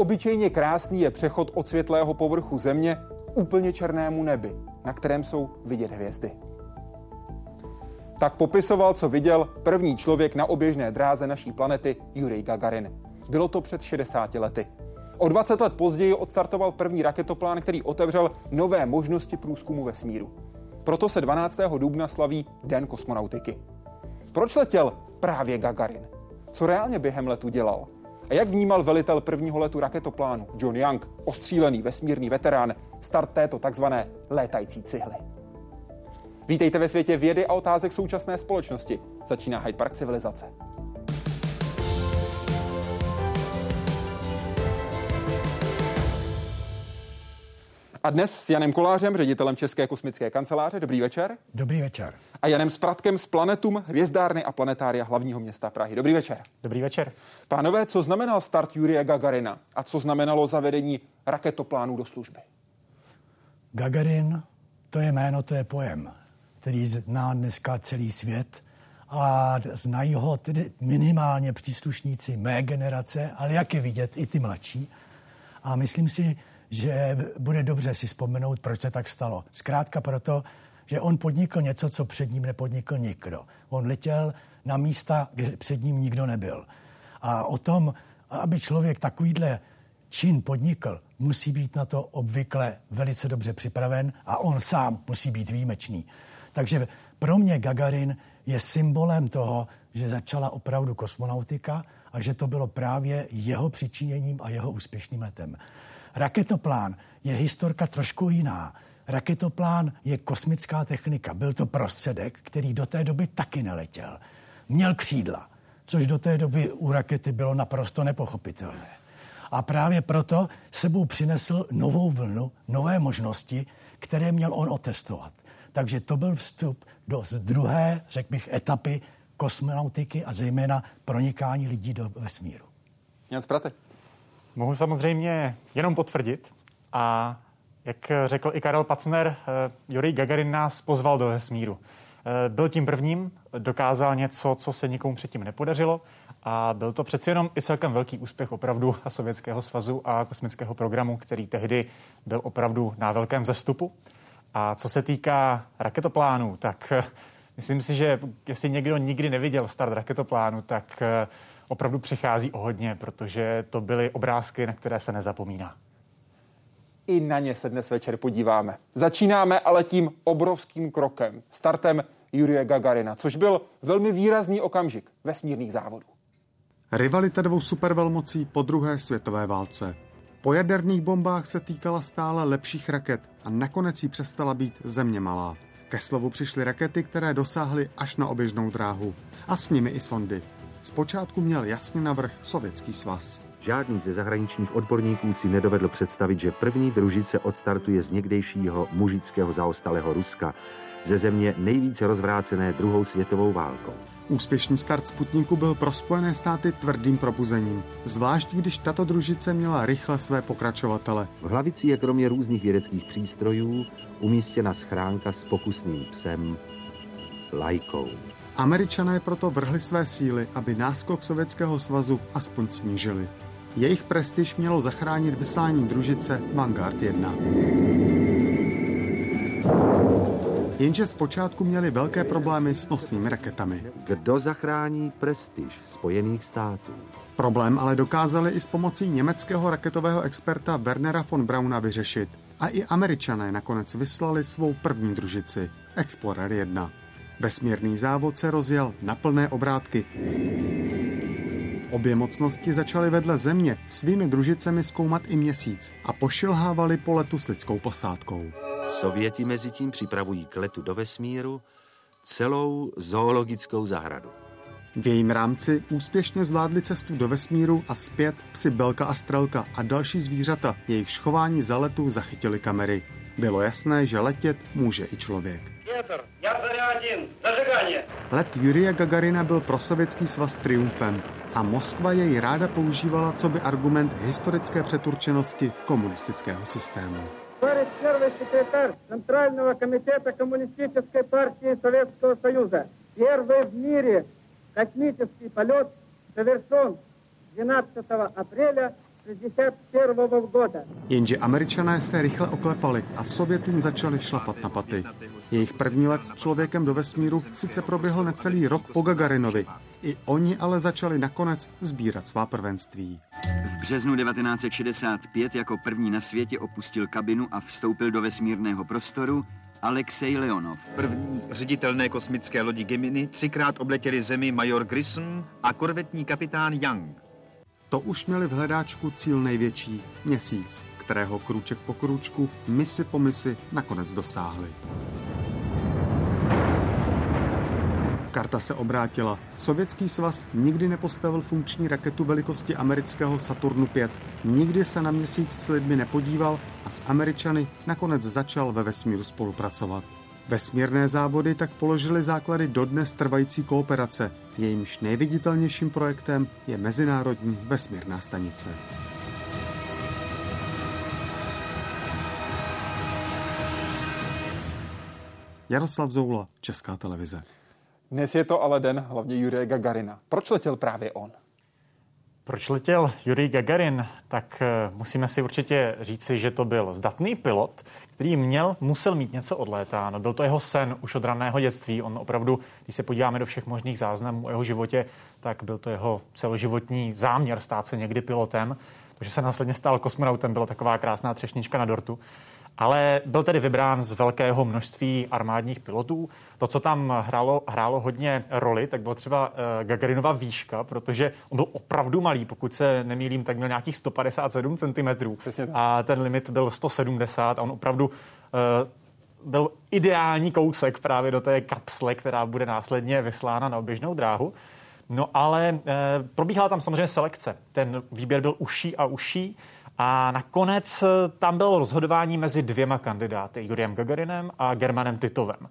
Neobyčejně krásný je přechod od světlého povrchu Země úplně černému nebi, na kterém jsou vidět hvězdy. Tak popisoval, co viděl první člověk na oběžné dráze naší planety Jurij Gagarin. Bylo to před 60 lety. O 20 let později odstartoval první raketoplán, který otevřel nové možnosti průzkumu vesmíru. Proto se 12. dubna slaví Den kosmonautiky. Proč letěl právě Gagarin? Co reálně během letu dělal? A jak vnímal velitel prvního letu raketoplánu John Young, ostřílený vesmírný veterán, start této takzvané létající cihly? Vítejte ve světě vědy a otázek současné společnosti. Začíná Hyde Park civilizace. A dnes s Janem Kolářem, ředitelem České kosmické kanceláře. Dobrý večer. Dobrý večer. A Janem Spratkem z Planetum, hvězdárny a planetária hlavního města Prahy. Dobrý večer. Dobrý večer. Pánové, co znamenal start Jurie Gagarina a co znamenalo zavedení raketoplánů do služby? Gagarin, to je jméno, to je pojem, který zná dneska celý svět a znají ho tedy minimálně příslušníci mé generace, ale jak je vidět, i ty mladší. A myslím si, že bude dobře si vzpomenout, proč se tak stalo. Zkrátka proto, že on podnikl něco, co před ním nepodnikl nikdo. On letěl na místa, kde před ním nikdo nebyl. A o tom, aby člověk takovýhle čin podnikl, musí být na to obvykle velice dobře připraven a on sám musí být výjimečný. Takže pro mě Gagarin je symbolem toho, že začala opravdu kosmonautika a že to bylo právě jeho přičiněním a jeho úspěšným letem. Raketoplán je historka trošku jiná. Raketoplán je kosmická technika. Byl to prostředek, který do té doby taky neletěl. Měl křídla, což do té doby u rakety bylo naprosto nepochopitelné. A právě proto sebou přinesl novou vlnu, nové možnosti, které měl on otestovat. Takže to byl vstup do druhé, řekl bych, etapy kosmonautiky a zejména pronikání lidí do vesmíru. Jan Spratek. Mohu samozřejmě jenom potvrdit a jak řekl i Karel Pacner, eh, Jurij Gagarin nás pozval do vesmíru. Eh, byl tím prvním, dokázal něco, co se nikomu předtím nepodařilo a byl to přeci jenom i celkem velký úspěch opravdu a Sovětského svazu a kosmického programu, který tehdy byl opravdu na velkém zestupu. A co se týká raketoplánů, tak eh, myslím si, že jestli někdo nikdy neviděl start raketoplánu, tak opravdu přichází o hodně, protože to byly obrázky, na které se nezapomíná. I na ně se dnes večer podíváme. Začínáme ale tím obrovským krokem, startem Jurie Gagarina, což byl velmi výrazný okamžik vesmírných závodů. Rivalita dvou supervelmocí po druhé světové válce. Po jaderných bombách se týkala stále lepších raket a nakonec jí přestala být země malá. Ke slovu přišly rakety, které dosáhly až na oběžnou dráhu. A s nimi i sondy. Zpočátku měl jasně navrh Sovětský svaz. Žádný ze zahraničních odborníků si nedovedl představit, že první družice odstartuje z někdejšího mužického zaostalého Ruska, ze země nejvíce rozvrácené druhou světovou válkou. Úspěšný start Sputniku byl pro Spojené státy tvrdým propuzením, zvlášť když tato družice měla rychle své pokračovatele. V hlavici je kromě různých vědeckých přístrojů umístěna schránka s pokusným psem Lajkou. Američané proto vrhli své síly, aby náskok Sovětského svazu aspoň snížili. Jejich prestiž mělo zachránit vyslání družice Vanguard 1. Jenže zpočátku měli velké problémy s nosnými raketami. Kdo zachrání prestiž Spojených států? Problém ale dokázali i s pomocí německého raketového experta Wernera von Brauna vyřešit. A i američané nakonec vyslali svou první družici, Explorer 1. Vesmírný závod se rozjel na plné obrátky. Obě mocnosti začaly vedle Země svými družicemi zkoumat i měsíc a pošilhávali po letu s lidskou posádkou. Sověti mezi tím připravují k letu do vesmíru celou zoologickou zahradu. V jejím rámci úspěšně zvládli cestu do vesmíru a zpět psi Belka a Strelka a další zvířata, jejich schování za letu zachytili kamery. Bylo jasné, že letět může i člověk. Let Juria Gagarina byl pro sovětský svaz triumfem a Moskva jej ráda používala co by argument historické přeturčenosti komunistického systému. Товарищ первый секретарь Центрального комитета Коммунистической партии Советского Союза, первый в мире космический полет совершен 12 апреля 1961 года. Jenže američané se rychle oklepali a Sovětům začali šlapat na paty. Jejich první let s člověkem do vesmíru sice proběhl necelý rok po Gagarinovi. I oni ale začali nakonec sbírat svá prvenství. V březnu 1965 jako první na světě opustil kabinu a vstoupil do vesmírného prostoru Alexej Leonov. První ředitelné kosmické lodi Gemini třikrát obletěli Zemi major Grissom a korvetní kapitán Young. To už měli v hledáčku cíl největší, měsíc, kterého krůček po krůčku, misi po misi nakonec dosáhli. Karta se obrátila. Sovětský svaz nikdy nepostavil funkční raketu velikosti amerického Saturnu 5. Nikdy se na měsíc s lidmi nepodíval a s Američany nakonec začal ve vesmíru spolupracovat. Vesmírné závody tak položily základy dodnes trvající kooperace. Jejímž nejviditelnějším projektem je Mezinárodní vesmírná stanice. Jaroslav Zoula, Česká televize. Dnes je to ale den hlavně Jurie Gagarina. Proč letěl právě on? Proč letěl Jurij Gagarin? Tak eh, musíme si určitě říci, že to byl zdatný pilot, který měl, musel mít něco odlétáno. Byl to jeho sen už od raného dětství. On opravdu, když se podíváme do všech možných záznamů o jeho životě, tak byl to jeho celoživotní záměr stát se někdy pilotem. To, že se následně stal kosmonautem, byla taková krásná třešnička na dortu ale byl tedy vybrán z velkého množství armádních pilotů. To, co tam hrálo, hrálo hodně roli, tak byl třeba uh, Gagarinova výška, protože on byl opravdu malý, pokud se nemýlím, tak měl nějakých 157 cm a ten limit byl 170 a on opravdu uh, byl ideální kousek právě do té kapsle, která bude následně vyslána na oběžnou dráhu. No ale e, probíhala tam samozřejmě selekce. Ten výběr byl uší a uší. A nakonec eh, tam bylo rozhodování mezi dvěma kandidáty, Juriem Gagarinem a Germanem Titovem.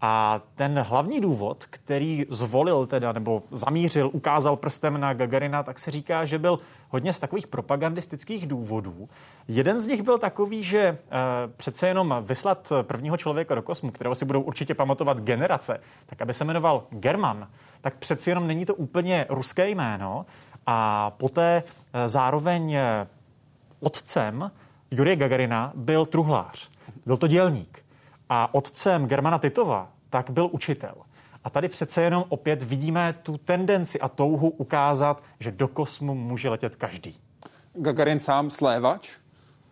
A ten hlavní důvod, který zvolil teda, nebo zamířil, ukázal prstem na Gagarina, tak se říká, že byl hodně z takových propagandistických důvodů. Jeden z nich byl takový, že e, přece jenom vyslat prvního člověka do kosmu, kterého si budou určitě pamatovat generace, tak aby se jmenoval German, tak přeci jenom není to úplně ruské jméno. A poté e, zároveň otcem Jurie Gagarina byl truhlář, byl to dělník. A otcem Germana Titova tak byl učitel. A tady přece jenom opět vidíme tu tendenci a touhu ukázat, že do kosmu může letět každý. Gagarin sám slévač,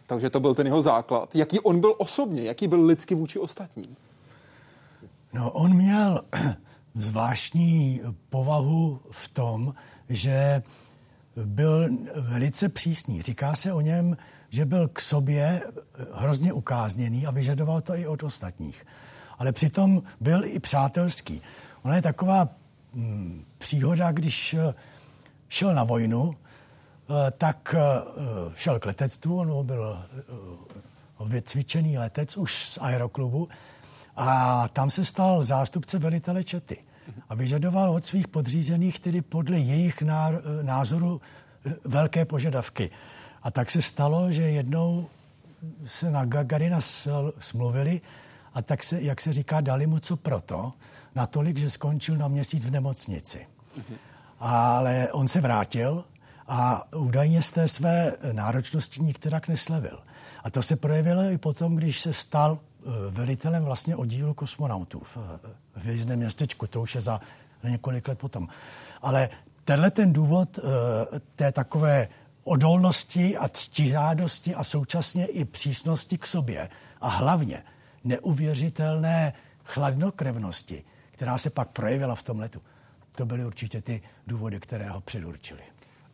takže to byl ten jeho základ. Jaký on byl osobně, jaký byl lidsky vůči ostatním? No, on měl zvláštní povahu v tom, že byl velice přísný. Říká se o něm, že byl k sobě hrozně ukázněný a vyžadoval to i od ostatních. Ale přitom byl i přátelský. Ona je taková hm, příhoda, když eh, šel na vojnu, eh, tak eh, šel k letectvu, on byl vycvičený letec už z aeroklubu a tam se stal zástupce velitele čety a vyžadoval od svých podřízených tedy podle jejich názoru eh, velké požadavky. A tak se stalo, že jednou se na Gagarina smluvili a tak se, jak se říká, dali mu co proto, natolik, že skončil na měsíc v nemocnici. Ale on se vrátil a údajně z té své náročnosti nikterak neslevil. A to se projevilo i potom, když se stal velitelem vlastně oddílu kosmonautů v, hvězdném městečku. To už je za několik let potom. Ale tenhle ten důvod eh, té takové odolnosti a ctižádosti a současně i přísnosti k sobě a hlavně neuvěřitelné chladnokrevnosti, která se pak projevila v tom letu. To byly určitě ty důvody, které ho předurčily.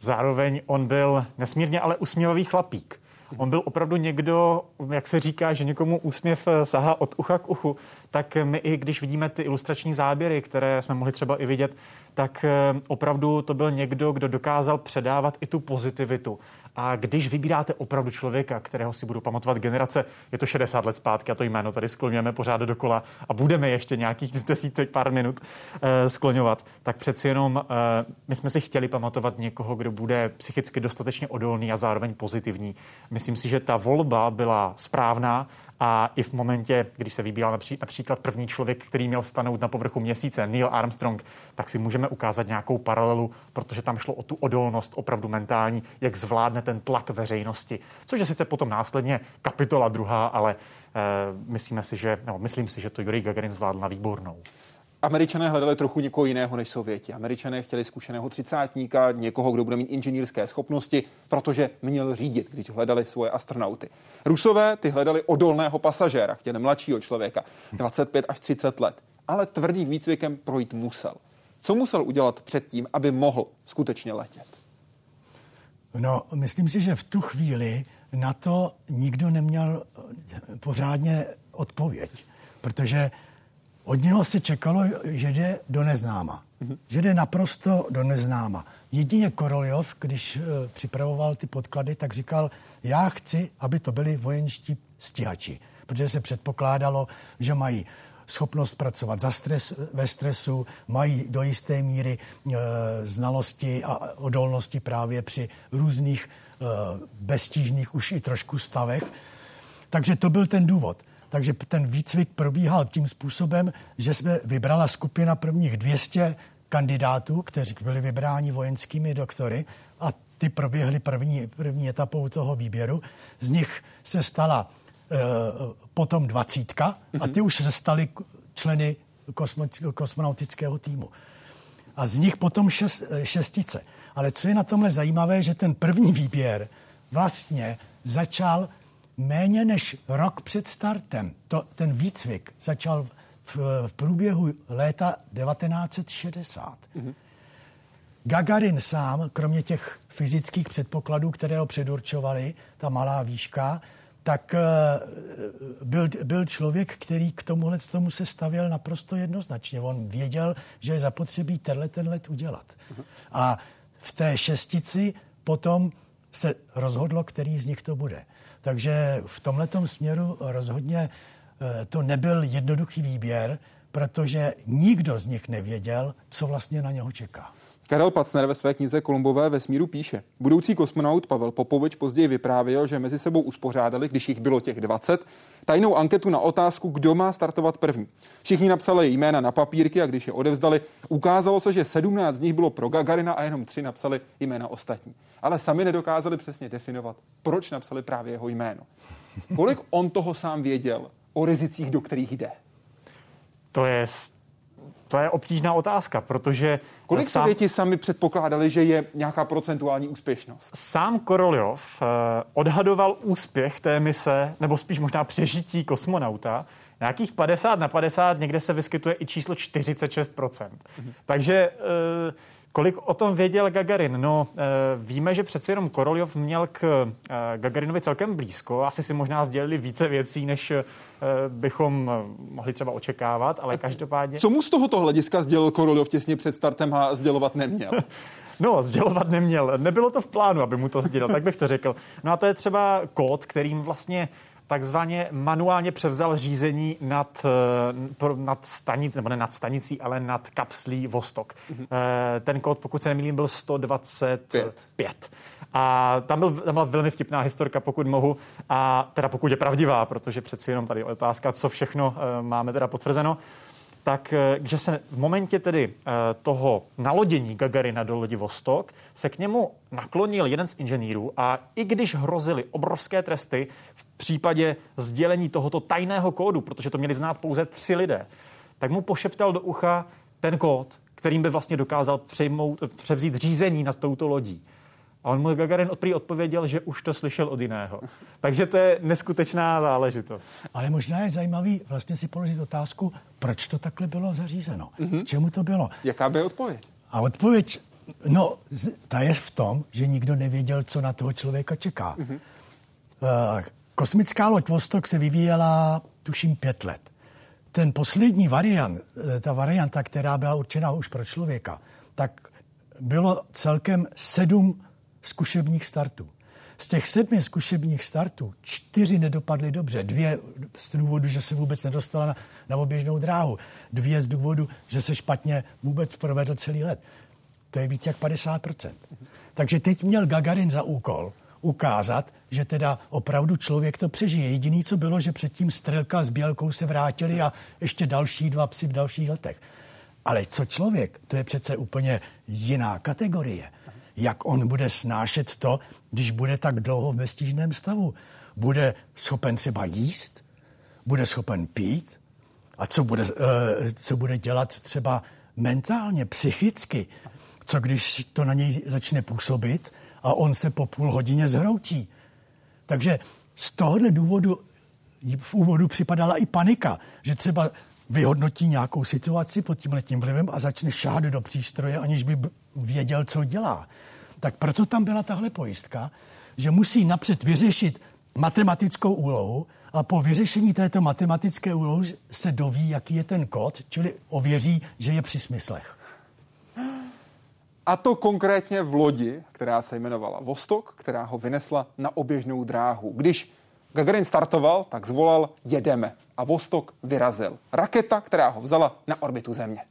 Zároveň on byl nesmírně ale usměvavý chlapík. On byl opravdu někdo, jak se říká, že někomu úsměv eh, sahá od ucha k uchu, tak my i když vidíme ty ilustrační záběry, které jsme mohli třeba i vidět, tak eh, opravdu to byl někdo, kdo dokázal předávat i tu pozitivitu. A když vybíráte opravdu člověka, kterého si budou pamatovat generace, je to 60 let zpátky a to jméno tady skloňujeme pořád dokola a budeme ještě nějakých desítek pár minut eh, skloňovat, tak přeci jenom eh, my jsme si chtěli pamatovat někoho, kdo bude psychicky dostatečně odolný a zároveň pozitivní. My myslím si, že ta volba byla správná a i v momentě, když se vybíral například první člověk, který měl stanout na povrchu měsíce, Neil Armstrong, tak si můžeme ukázat nějakou paralelu, protože tam šlo o tu odolnost opravdu mentální, jak zvládne ten tlak veřejnosti. Což je sice potom následně kapitola druhá, ale e, myslíme si, že, no, myslím si, že to Yuri Gagarin zvládl na výbornou. Američané hledali trochu někoho jiného než Sověti. Američané chtěli zkušeného třicátníka, někoho, kdo bude mít inženýrské schopnosti, protože měl řídit, když hledali svoje astronauty. Rusové ty hledali odolného pasažéra, chtěli mladšího člověka, 25 až 30 let, ale tvrdým výcvikem projít musel. Co musel udělat předtím, aby mohl skutečně letět? No, myslím si, že v tu chvíli na to nikdo neměl pořádně odpověď, protože od něho se čekalo, že jde do neznáma. Mm-hmm. Že jde naprosto do neznáma. Jedině Koroljov, když uh, připravoval ty podklady, tak říkal, já chci, aby to byli vojenští stíhači. Protože se předpokládalo, že mají schopnost pracovat za stres, ve stresu, mají do jisté míry e, znalosti a odolnosti právě při různých e, beztížných už i trošku stavech. Takže to byl ten důvod. Takže ten výcvik probíhal tím způsobem, že jsme vybrala skupina prvních 200 kandidátů, kteří byli vybráni vojenskými doktory a ty proběhly první, první etapou toho výběru. Z nich se stala e, potom dvacítka a ty už se staly členy kosmonautického týmu. A z nich potom šest, e, šestice. Ale co je na tomhle zajímavé, že ten první výběr vlastně začal méně než rok před startem. To, ten výcvik začal v, v průběhu léta 1960. Mm-hmm. Gagarin sám, kromě těch fyzických předpokladů, které ho předurčovaly, ta malá výška, tak uh, byl, byl člověk, který k tomuhle tomu se stavěl naprosto jednoznačně. On věděl, že je zapotřebí tenhle ten let udělat. Uh-huh. A v té šestici potom se rozhodlo, který z nich to bude. Takže v tomto směru rozhodně eh, to nebyl jednoduchý výběr, protože nikdo z nich nevěděl, co vlastně na něho čeká. Karel Pacner ve své knize Kolumbové vesmíru píše. Budoucí kosmonaut Pavel Popovič později vyprávěl, že mezi sebou uspořádali, když jich bylo těch 20, tajnou anketu na otázku, kdo má startovat první. Všichni napsali jména na papírky a když je odevzdali, ukázalo se, že 17 z nich bylo pro Gagarina a jenom tři napsali jména ostatní. Ale sami nedokázali přesně definovat, proč napsali právě jeho jméno. Kolik on toho sám věděl o rizicích, do kterých jde? To je to je obtížná otázka, protože... Kolik sám, Sověti sami předpokládali, že je nějaká procentuální úspěšnost? Sám Koroljov eh, odhadoval úspěch té mise, nebo spíš možná přežití kosmonauta, nějakých 50 na 50, někde se vyskytuje i číslo 46%. Mm-hmm. Takže eh, Kolik o tom věděl Gagarin? No, e, víme, že přeci jenom Koroljov měl k e, Gagarinovi celkem blízko. Asi si možná sdělili více věcí, než e, bychom mohli třeba očekávat, ale každopádně... Co mu z tohoto hlediska sdělil Koroljov těsně před startem a sdělovat neměl? No, sdělovat neměl. Nebylo to v plánu, aby mu to sdělil, tak bych to řekl. No a to je třeba kód, kterým vlastně takzvaně manuálně převzal řízení nad, eh, nad stanic, nebo ne nad stanicí, ale nad kapslí Vostok. Mm-hmm. Ten kód, pokud se nemýlím, byl 125. A tam, byl, tam byla velmi vtipná historka, pokud mohu, a teda pokud je pravdivá, protože přeci jenom tady je otázka, co všechno eh, máme teda potvrzeno tak že se v momentě tedy toho nalodění Gagarina do lodi Vostok se k němu naklonil jeden z inženýrů a i když hrozily obrovské tresty v případě sdělení tohoto tajného kódu, protože to měli znát pouze tři lidé, tak mu pošeptal do ucha ten kód, kterým by vlastně dokázal přejmout, převzít řízení nad touto lodí. A on mu Gagarin odprý odpověděl, že už to slyšel od jiného. Takže to je neskutečná záležitost. Ale možná je zajímavý vlastně si položit otázku, proč to takhle bylo zařízeno. Mm-hmm. Čemu to bylo? Jaká by odpověď? A odpověď, no, ta je v tom, že nikdo nevěděl, co na toho člověka čeká. Mm-hmm. Uh, kosmická loď Vostok se vyvíjela, tuším, pět let. Ten poslední variant, eh, ta varianta, která byla určena už pro člověka, tak bylo celkem sedm zkušebních startů. Z těch sedmi zkušebních startů čtyři nedopadly dobře. Dvě z důvodu, že se vůbec nedostala na, na oběžnou dráhu. Dvě z důvodu, že se špatně vůbec provedl celý let. To je víc jak 50%. Takže teď měl Gagarin za úkol ukázat, že teda opravdu člověk to přežije. Jediný, co bylo, že předtím Strelka s Bělkou se vrátili a ještě další dva psy v dalších letech. Ale co člověk, to je přece úplně jiná kategorie. Jak on bude snášet to, když bude tak dlouho v beztížném stavu? Bude schopen třeba jíst? Bude schopen pít? A co bude, uh, co bude dělat třeba mentálně, psychicky? Co když to na něj začne působit a on se po půl hodině zhroutí? Takže z tohohle důvodu v úvodu připadala i panika, že třeba vyhodnotí nějakou situaci pod tím letním vlivem a začne šát do přístroje, aniž by věděl, co dělá. Tak proto tam byla tahle pojistka, že musí napřed vyřešit matematickou úlohu a po vyřešení této matematické úlohy se doví, jaký je ten kód, čili ověří, že je při smyslech. A to konkrétně v lodi, která se jmenovala Vostok, která ho vynesla na oběžnou dráhu. Když Gagarin startoval, tak zvolal jedeme a Vostok vyrazil. Raketa, která ho vzala na orbitu Země.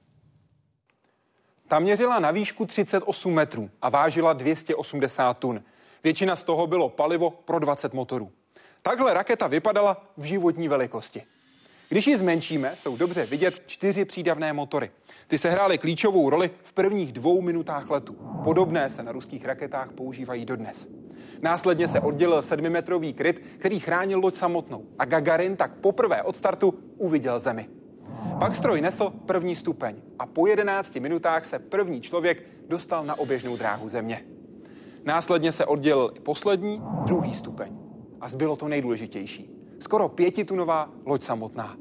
Ta měřila na výšku 38 metrů a vážila 280 tun. Většina z toho bylo palivo pro 20 motorů. Takhle raketa vypadala v životní velikosti. Když ji zmenšíme, jsou dobře vidět čtyři přídavné motory. Ty se hrály klíčovou roli v prvních dvou minutách letu. Podobné se na ruských raketách používají dodnes. Následně se oddělil sedmimetrový kryt, který chránil loď samotnou a Gagarin tak poprvé od startu uviděl Zemi. Pak stroj nesl první stupeň a po 11 minutách se první člověk dostal na oběžnou dráhu Země. Následně se oddělil poslední, druhý stupeň. A zbylo to nejdůležitější. Skoro pětitunová loď samotná.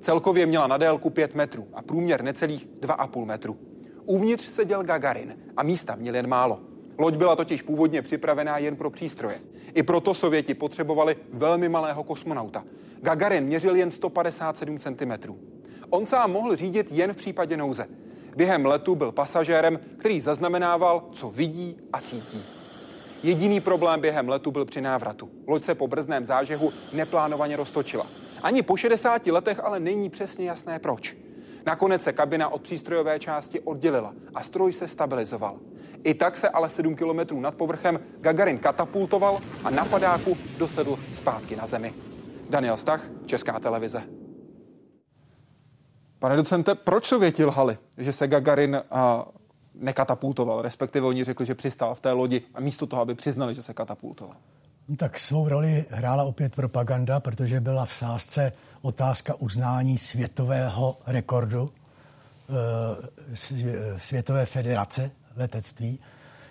Celkově měla na délku 5 metrů a průměr necelých 2,5 metru. Uvnitř seděl Gagarin a místa měl jen málo. Loď byla totiž původně připravená jen pro přístroje. I proto Sověti potřebovali velmi malého kosmonauta. Gagarin měřil jen 157 cm. On sám mohl řídit jen v případě nouze. Během letu byl pasažérem, který zaznamenával, co vidí a cítí. Jediný problém během letu byl při návratu. Loď se po brzném zážehu neplánovaně roztočila. Ani po 60 letech ale není přesně jasné proč. Nakonec se kabina od přístrojové části oddělila a stroj se stabilizoval. I tak se ale 7 kilometrů nad povrchem Gagarin katapultoval a na padáku dosedl zpátky na zemi. Daniel Stach, Česká televize. Pane docente, proč Sověti lhali, že se Gagarin a, nekatapultoval, respektive oni řekli, že přistál v té lodi a místo toho, aby přiznali, že se katapultoval? Tak svou roli hrála opět propaganda, protože byla v sázce otázka uznání světového rekordu e, Světové federace letectví,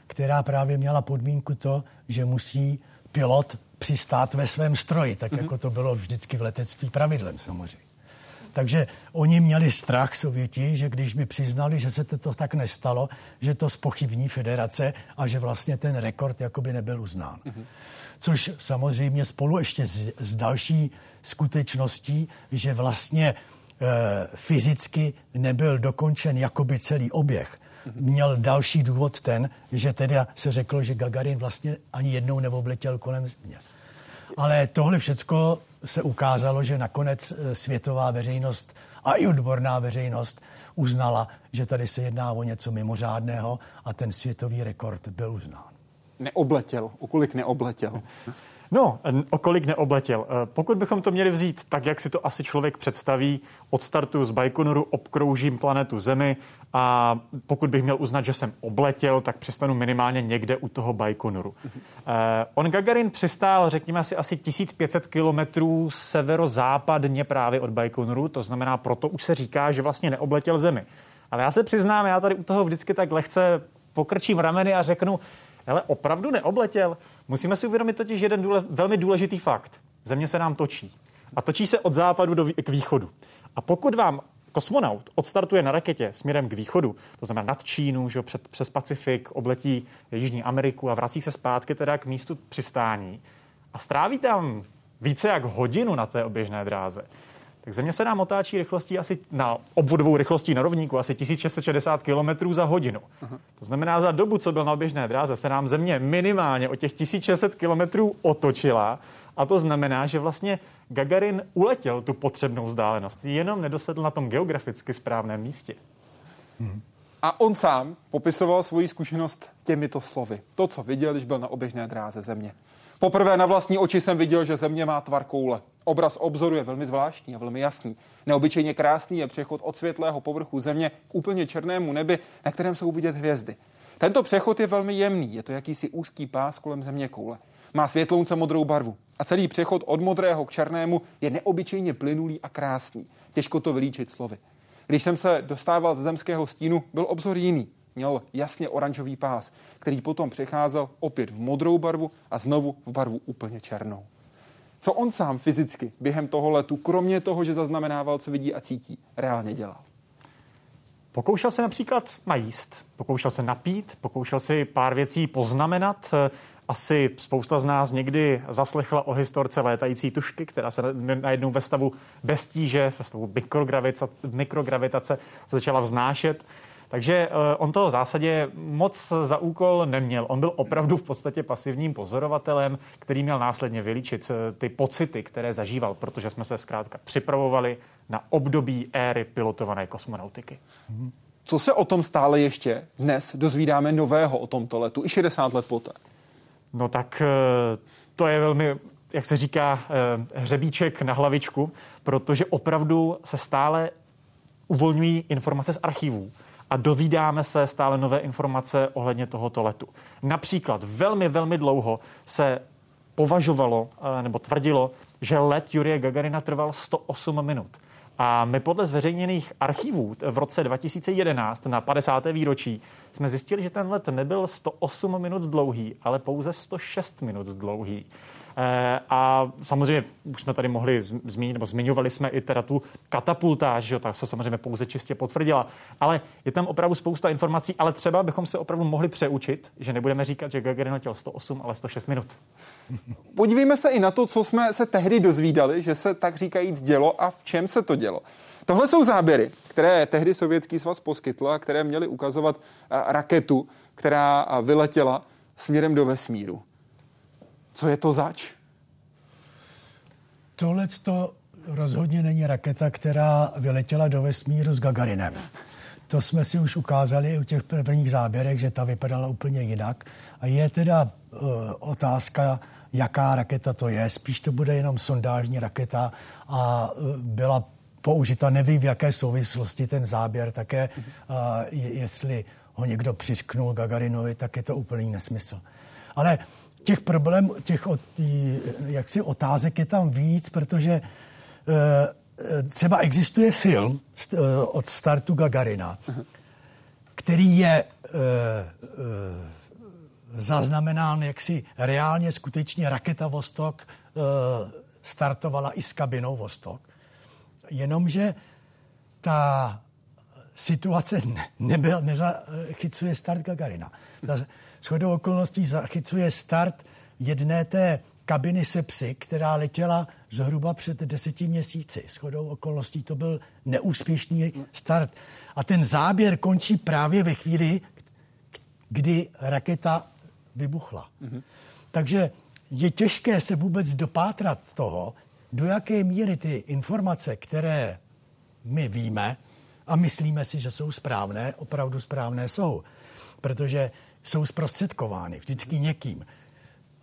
která právě měla podmínku to, že musí pilot přistát ve svém stroji, tak mm-hmm. jako to bylo vždycky v letectví pravidlem samozřejmě. Takže oni měli strach, Sověti, že když by přiznali, že se to tak nestalo, že to spochybní federace a že vlastně ten rekord jakoby nebyl uznán. Mm-hmm. Což samozřejmě spolu ještě s, s další skutečností, že vlastně e, fyzicky nebyl dokončen jakoby celý oběh. Měl další důvod ten, že teda se řeklo, že Gagarin vlastně ani jednou neobletěl kolem země. Ale tohle všecko se ukázalo, že nakonec eh, světová veřejnost a i odborná veřejnost uznala, že tady se jedná o něco mimořádného a ten světový rekord byl uznán. Neobletěl, okolik neobletěl. No, o kolik neobletěl. Eh, pokud bychom to měli vzít tak, jak si to asi člověk představí, od startu z Bajkonoru obkroužím planetu Zemi a pokud bych měl uznat, že jsem obletěl, tak přistanu minimálně někde u toho Bajkonoru. Eh, on Gagarin přistál, řekněme asi asi 1500 kilometrů severozápadně právě od Bajkonoru, to znamená, proto už se říká, že vlastně neobletěl Zemi. Ale já se přiznám, já tady u toho vždycky tak lehce pokrčím rameny a řeknu, ale opravdu neobletěl. Musíme si uvědomit totiž jeden důle, velmi důležitý fakt. Země se nám točí. A točí se od západu do, k východu. A pokud vám kosmonaut odstartuje na raketě směrem k východu, to znamená nad Čínu, že před, přes Pacifik, obletí Jižní Ameriku a vrací se zpátky teda k místu přistání a stráví tam více jak hodinu na té oběžné dráze, tak Země se nám otáčí rychlostí asi na obvodovou rychlostí na rovníku asi 1660 km za hodinu. Aha. To znamená, za dobu, co byl na běžné dráze, se nám Země minimálně o těch 1600 km otočila. A to znamená, že vlastně Gagarin uletěl tu potřebnou vzdálenost, jenom nedosedl na tom geograficky správném místě. Hmm. A on sám popisoval svoji zkušenost těmito slovy. To, co viděl, když byl na oběžné dráze země. Poprvé na vlastní oči jsem viděl, že země má tvar koule. Obraz obzoru je velmi zvláštní a velmi jasný. Neobyčejně krásný je přechod od světlého povrchu země k úplně černému nebi, na kterém jsou vidět hvězdy. Tento přechod je velmi jemný, je to jakýsi úzký pás kolem země koule. Má světlounce modrou barvu a celý přechod od modrého k černému je neobyčejně plynulý a krásný. Těžko to vylíčit slovy. Když jsem se dostával ze zemského stínu, byl obzor jiný. Měl jasně oranžový pás, který potom přecházel opět v modrou barvu a znovu v barvu úplně černou. Co on sám fyzicky během toho letu, kromě toho, že zaznamenával, co vidí a cítí, reálně dělal? Pokoušel se například najíst, pokoušel se napít, pokoušel si pár věcí poznamenat. Asi spousta z nás někdy zaslechla o historce létající tušky, která se najednou ve stavu bez tíže, ve stavu mikrogravitace, mikrogravitace začala vznášet. Takže eh, on to v zásadě moc za úkol neměl. On byl opravdu v podstatě pasivním pozorovatelem, který měl následně vylíčit eh, ty pocity, které zažíval, protože jsme se zkrátka připravovali na období éry pilotované kosmonautiky. Co se o tom stále ještě dnes dozvídáme nového o tomto letu, i 60 let poté? No tak eh, to je velmi jak se říká, hřebíček na hlavičku, protože opravdu se stále uvolňují informace z archivů a dovídáme se stále nové informace ohledně tohoto letu. Například velmi, velmi dlouho se považovalo eh, nebo tvrdilo, že let Jurie Gagarina trval 108 minut. A my podle zveřejněných archivů v roce 2011 na 50. výročí jsme zjistili, že ten let nebyl 108 minut dlouhý, ale pouze 106 minut dlouhý. Eh, a samozřejmě už jsme tady mohli zmínit, nebo zmiňovali jsme i teda tu katapultáž, že jo, tak se samozřejmě pouze čistě potvrdila. Ale je tam opravdu spousta informací, ale třeba bychom se opravdu mohli přeučit, že nebudeme říkat, že Gagarin letěl 108, ale 106 minut. Podívejme se i na to, co jsme se tehdy dozvídali, že se tak říkajíc dělo a v čem se to dělo. Tohle jsou záběry, které tehdy Sovětský svaz poskytl a které měly ukazovat raketu, která vyletěla směrem do vesmíru. Co je to zač? Tohle to rozhodně není raketa, která vyletěla do vesmíru s Gagarinem. To jsme si už ukázali u těch prvních záběrech, že ta vypadala úplně jinak. A je teda uh, otázka, jaká raketa to je. Spíš to bude jenom sondážní raketa a uh, byla použita, nevím v jaké souvislosti ten záběr také, uh, jestli ho někdo přisknul Gagarinovi, tak je to úplný nesmysl. Ale těch problémů, těch jaksi otázek je tam víc, protože e, třeba existuje film e, od startu Gagarina, který je zaznamenán jaksi reálně, skutečně raketa Vostok startovala i s kabinou Vostok. Jenomže ta situace nebyl, nezachycuje start Gagarina. Ta shodou okolností zachycuje start jedné té kabiny Sepsy, která letěla zhruba před deseti měsíci. Shodou okolností to byl neúspěšný start. A ten záběr končí právě ve chvíli, kdy raketa vybuchla. Mm-hmm. Takže je těžké se vůbec dopátrat toho, do jaké míry ty informace, které my víme a myslíme si, že jsou správné, opravdu správné jsou. Protože jsou zprostředkovány vždycky někým.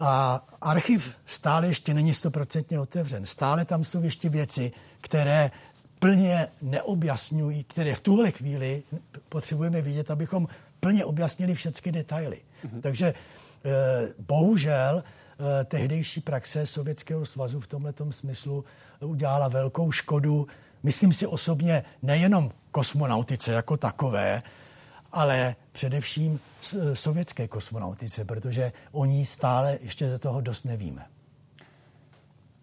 A archiv stále ještě není stoprocentně otevřen. Stále tam jsou ještě věci, které plně neobjasňují, které v tuhle chvíli potřebujeme vidět, abychom plně objasnili všechny detaily. Mm-hmm. Takže eh, bohužel eh, tehdejší praxe Sovětského svazu v tomto smyslu udělala velkou škodu, myslím si osobně, nejenom kosmonautice jako takové, ale především sovětské kosmonautice, protože o ní stále ještě do toho dost nevíme.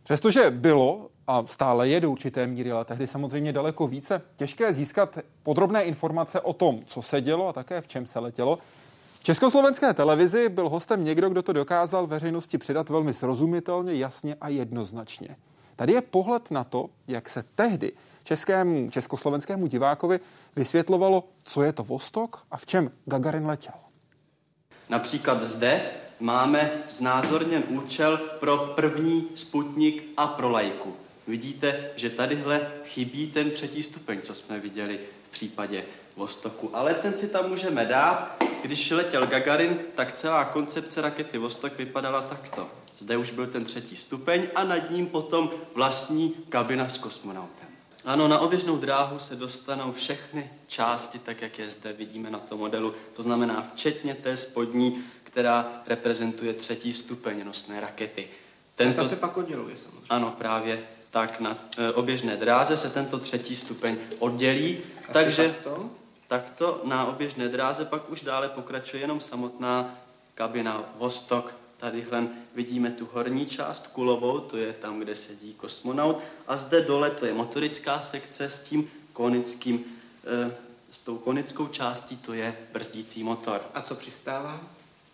Přestože bylo a stále je do určité míry, ale tehdy samozřejmě daleko více, těžké získat podrobné informace o tom, co se dělo a také v čem se letělo. V československé televizi byl hostem někdo, kdo to dokázal veřejnosti předat velmi srozumitelně, jasně a jednoznačně. Tady je pohled na to, jak se tehdy českému, československému divákovi vysvětlovalo, co je to Vostok a v čem Gagarin letěl. Například zde máme znázorněn účel pro první sputnik a pro lajku. vidíte, že tadyhle chybí ten třetí stupeň, co jsme viděli v případě Vostoku. Ale ten si tam můžeme dát. Když letěl Gagarin, tak celá koncepce rakety Vostok vypadala takto. Zde už byl ten třetí stupeň a nad ním potom vlastní kabina s kosmonautem. Ano, na oběžnou dráhu se dostanou všechny části, tak jak je zde vidíme na tom modelu. To znamená včetně té spodní, která reprezentuje třetí stupeň nosné rakety. Tento... Ta se pak odděluje samozřejmě. Ano, právě tak na e, oběžné dráze se tento třetí stupeň oddělí. A takže takto? takto na oběžné dráze pak už dále pokračuje jenom samotná kabina Vostok. Tadyhle vidíme tu horní část kulovou, to je tam, kde sedí kosmonaut. A zde dole to je motorická sekce s tím konickým, e, s tou konickou částí, to je brzdící motor. A co přistává?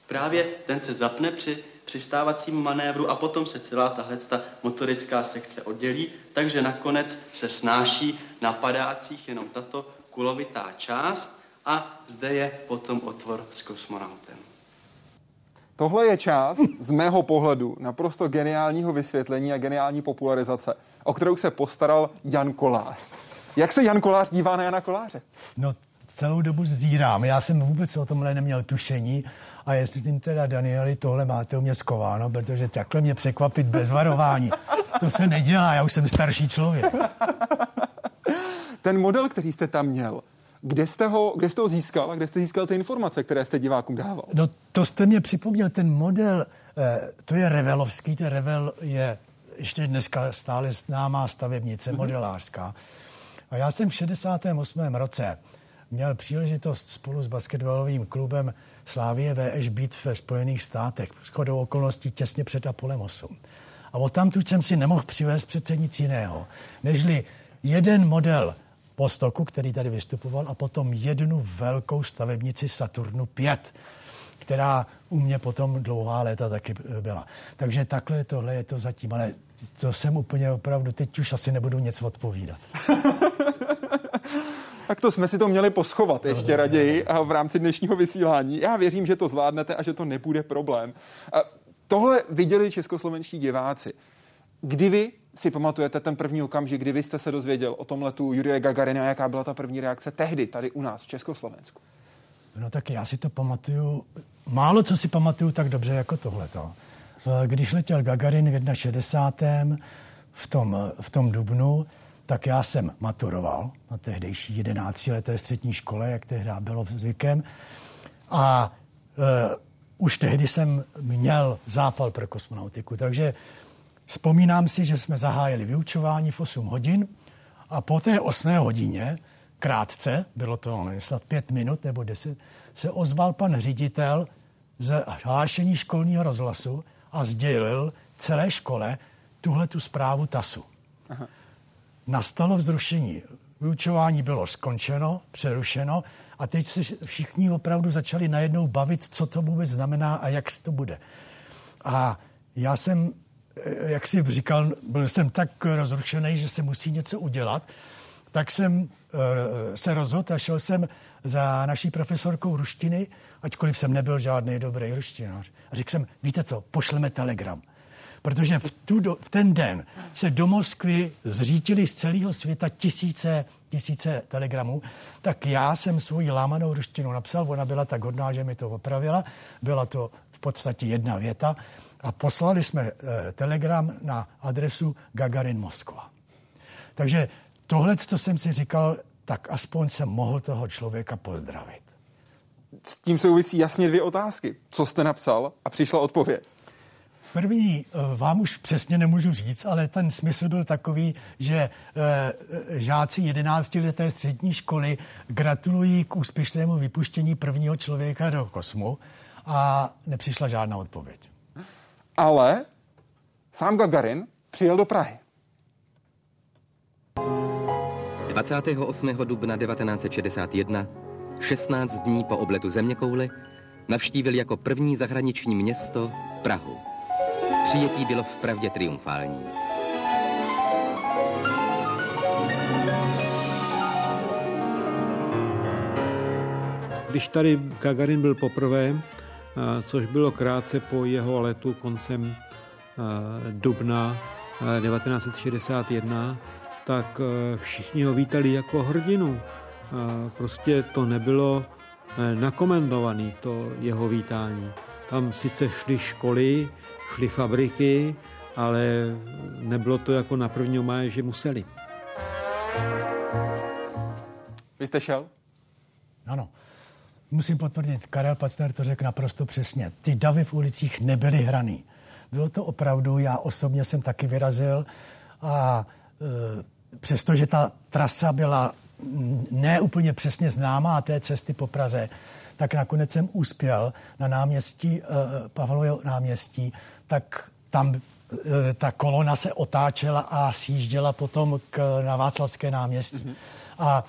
Právě ten se zapne při přistávacím manévru a potom se celá tahle motorická sekce oddělí, takže nakonec se snáší na padácích jenom tato kulovitá část a zde je potom otvor s kosmonautem. Tohle je část z mého pohledu naprosto geniálního vysvětlení a geniální popularizace, o kterou se postaral Jan Kolář. Jak se Jan Kolář dívá na Jana Koláře? No, celou dobu zírám. Já jsem vůbec o tomhle neměl tušení a jestli tím teda Danieli tohle máte u mě skováno, protože takhle mě překvapit bez varování, to se nedělá, já už jsem starší člověk. Ten model, který jste tam měl, kde jste, ho, kde jste ho získal a kde jste získal ty informace, které jste divákům dával? No to jste mě připomněl, ten model, eh, to je Revelovský, ten Revel je ještě dneska stále známá stavebnice, mm-hmm. modelářská. A já jsem v 68. roce měl příležitost spolu s basketbalovým klubem Slávie VŠ být ve Spojených státech. Shodou okolností těsně před Apolem 8. A od tam jsem si nemohl přivést přece nic jiného, nežli jeden model Vostoku, který tady vystupoval, a potom jednu velkou stavebnici Saturnu 5, která u mě potom dlouhá léta taky byla. Takže takhle tohle je to zatím, ale to jsem úplně opravdu, teď už asi nebudu nic odpovídat. tak to jsme si to měli poschovat ještě raději a v rámci dnešního vysílání. Já věřím, že to zvládnete a že to nebude problém. A tohle viděli českoslovenští diváci. Kdy vy si pamatujete ten první okamžik, kdy vy jste se dozvěděl o tom letu Jurie Gagarina, jaká byla ta první reakce tehdy, tady u nás v Československu? No tak já si to pamatuju, málo co si pamatuju tak dobře jako tohleto. Když letěl Gagarin v 61. v tom, v tom Dubnu, tak já jsem maturoval na tehdejší 11 leté střední škole, jak tehdy bylo zvykem. A e, už tehdy jsem měl zápal pro kosmonautiku, takže vzpomínám si, že jsme zahájili vyučování v 8 hodin a po té 8 hodině, krátce, bylo to snad 5 minut nebo 10, se ozval pan ředitel z hlášení školního rozhlasu a sdělil celé škole tuhle tu zprávu TASu. Aha nastalo vzrušení. Vyučování bylo skončeno, přerušeno a teď se všichni opravdu začali najednou bavit, co to vůbec znamená a jak to bude. A já jsem, jak si říkal, byl jsem tak rozrušený, že se musí něco udělat, tak jsem eh, se rozhodl a šel jsem za naší profesorkou ruštiny, ačkoliv jsem nebyl žádný dobrý ruštinář. A řekl jsem, víte co, pošleme telegram. Protože v, tu, v ten den se do Moskvy zřítili z celého světa tisíce, tisíce telegramů, tak já jsem svoji lámanou ruštinu napsal, ona byla tak hodná, že mi to opravila, byla to v podstatě jedna věta a poslali jsme eh, telegram na adresu Gagarin Moskva. Takže tohle, co jsem si říkal, tak aspoň jsem mohl toho člověka pozdravit. S tím souvisí jasně dvě otázky. Co jste napsal a přišla odpověď? První eh, vám už přesně nemůžu říct, ale ten smysl byl takový, že eh, žáci 11 leté střední školy gratulují k úspěšnému vypuštění prvního člověka do kosmu a nepřišla žádná odpověď. Ale sám Gagarin přijel do Prahy. 28. dubna 1961, 16 dní po obletu zeměkoule, navštívil jako první zahraniční město Prahu. Přijetí bylo vpravdě triumfální. Když tady Gagarin byl poprvé, což bylo krátce po jeho letu koncem dubna 1961, tak všichni ho vítali jako hrdinu. Prostě to nebylo nakomendované, to jeho vítání. Tam sice šly školy, šly fabriky, ale nebylo to jako na první máje, že museli. Vy jste šel? Ano. Musím potvrdit, Karel Pacner to řekl naprosto přesně. Ty davy v ulicích nebyly hraný. Bylo to opravdu, já osobně jsem taky vyrazil a e, přestože ta trasa byla neúplně přesně známá té cesty po Praze, tak nakonec jsem uspěl na náměstí, e, Pavlově náměstí, tak tam e, ta kolona se otáčela a sjížděla potom k, na Václavské náměstí. Mm-hmm. A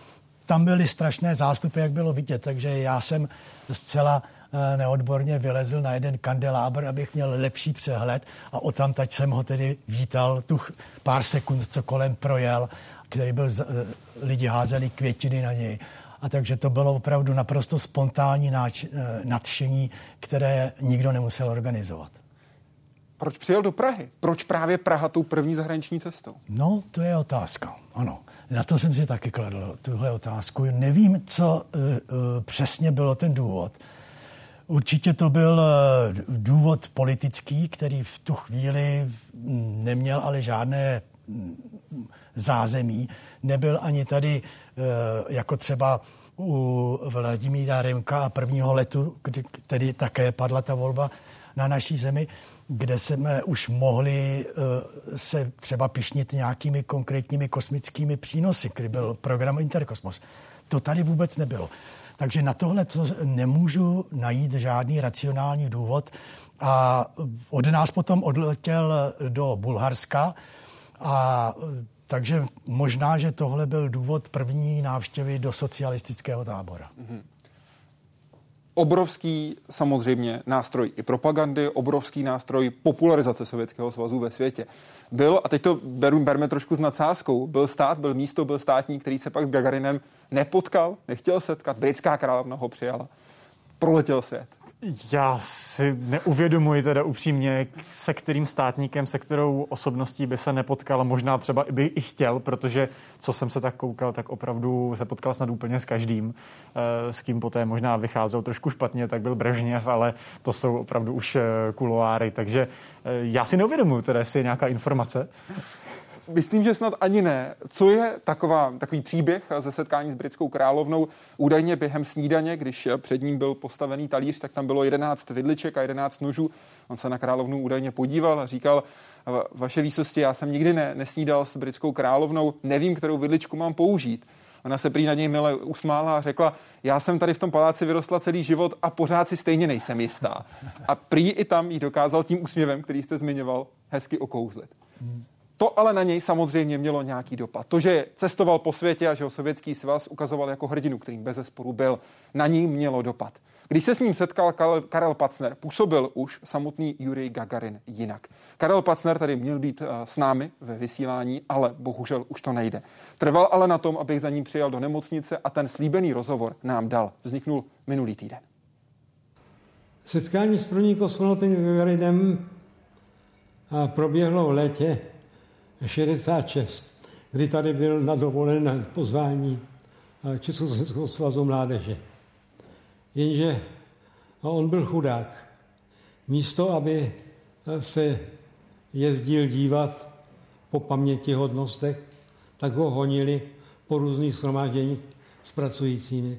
tam byly strašné zástupy, jak bylo vidět, takže já jsem zcela eh, neodborně vylezl na jeden kandelábr, abych měl lepší přehled a o tam teď jsem ho tedy vítal tu pár sekund, co kolem projel, který byl, eh, lidi házeli květiny na něj. A takže to bylo opravdu naprosto spontánní náč, eh, nadšení, které nikdo nemusel organizovat. Proč přijel do Prahy? Proč právě Praha tou první zahraniční cestou? No, to je otázka, ano. Na to jsem si taky kladl tuhle otázku. Nevím, co uh, uh, přesně bylo ten důvod. Určitě to byl uh, důvod politický, který v tu chvíli neměl ale žádné mm, zázemí. Nebyl ani tady, jako třeba u Vladimíra Remka a prvního letu, kdy tedy také padla ta volba na naší zemi, kde jsme už mohli uh, se třeba pišnit nějakými konkrétními kosmickými přínosy, kdy byl program Interkosmos. To tady vůbec nebylo. Takže na tohle to nemůžu najít žádný racionální důvod. A od nás potom odletěl do Bulharska a takže možná, že tohle byl důvod první návštěvy do socialistického tábora. Mm-hmm obrovský samozřejmě nástroj i propagandy, obrovský nástroj popularizace Sovětského svazu ve světě. Byl, a teď to beru, berme trošku s nadsázkou, byl stát, byl místo, byl státník, který se pak s Gagarinem nepotkal, nechtěl setkat, britská královna ho přijala, proletěl svět. Já si neuvědomuji teda upřímně, se kterým státníkem, se kterou osobností by se nepotkal, možná třeba by i chtěl, protože co jsem se tak koukal, tak opravdu se potkal snad úplně s každým, eh, s kým poté možná vycházel trošku špatně, tak byl Brežněv, ale to jsou opravdu už eh, kuloáry, takže eh, já si neuvědomuji teda, jestli je nějaká informace. Myslím, že snad ani ne. Co je taková, takový příběh ze setkání s britskou královnou? Údajně během snídaně, když před ním byl postavený talíř, tak tam bylo 11 vidliček a 11 nožů. On se na královnu údajně podíval a říkal, vaše výsosti, já jsem nikdy ne, nesnídal s britskou královnou, nevím, kterou vidličku mám použít. Ona se prý na něj mile usmála a řekla, já jsem tady v tom paláci vyrostla celý život a pořád si stejně nejsem jistá. A prý i tam jí dokázal tím úsměvem, který jste zmiňoval, hezky okouzlit. To ale na něj samozřejmě mělo nějaký dopad. To, že cestoval po světě a že ho sovětský svaz ukazoval jako hrdinu, kterým bez zesporu byl, na ní mělo dopad. Když se s ním setkal Karel Pacner, působil už samotný Jurij Gagarin jinak. Karel Pacner tady měl být eh, s námi ve vysílání, ale bohužel už to nejde. Trval ale na tom, abych za ním přijel do nemocnice a ten slíbený rozhovor nám dal. Vzniknul minulý týden. Setkání s první kosmonautem Gagarinem proběhlo v létě 66, kdy tady byl na dovolené pozvání eh, Československého svazu mládeže. Jenže on byl chudák. Místo, aby eh, se jezdil dívat po paměti hodnostech, tak ho honili po různých shromážděních s pracujícími,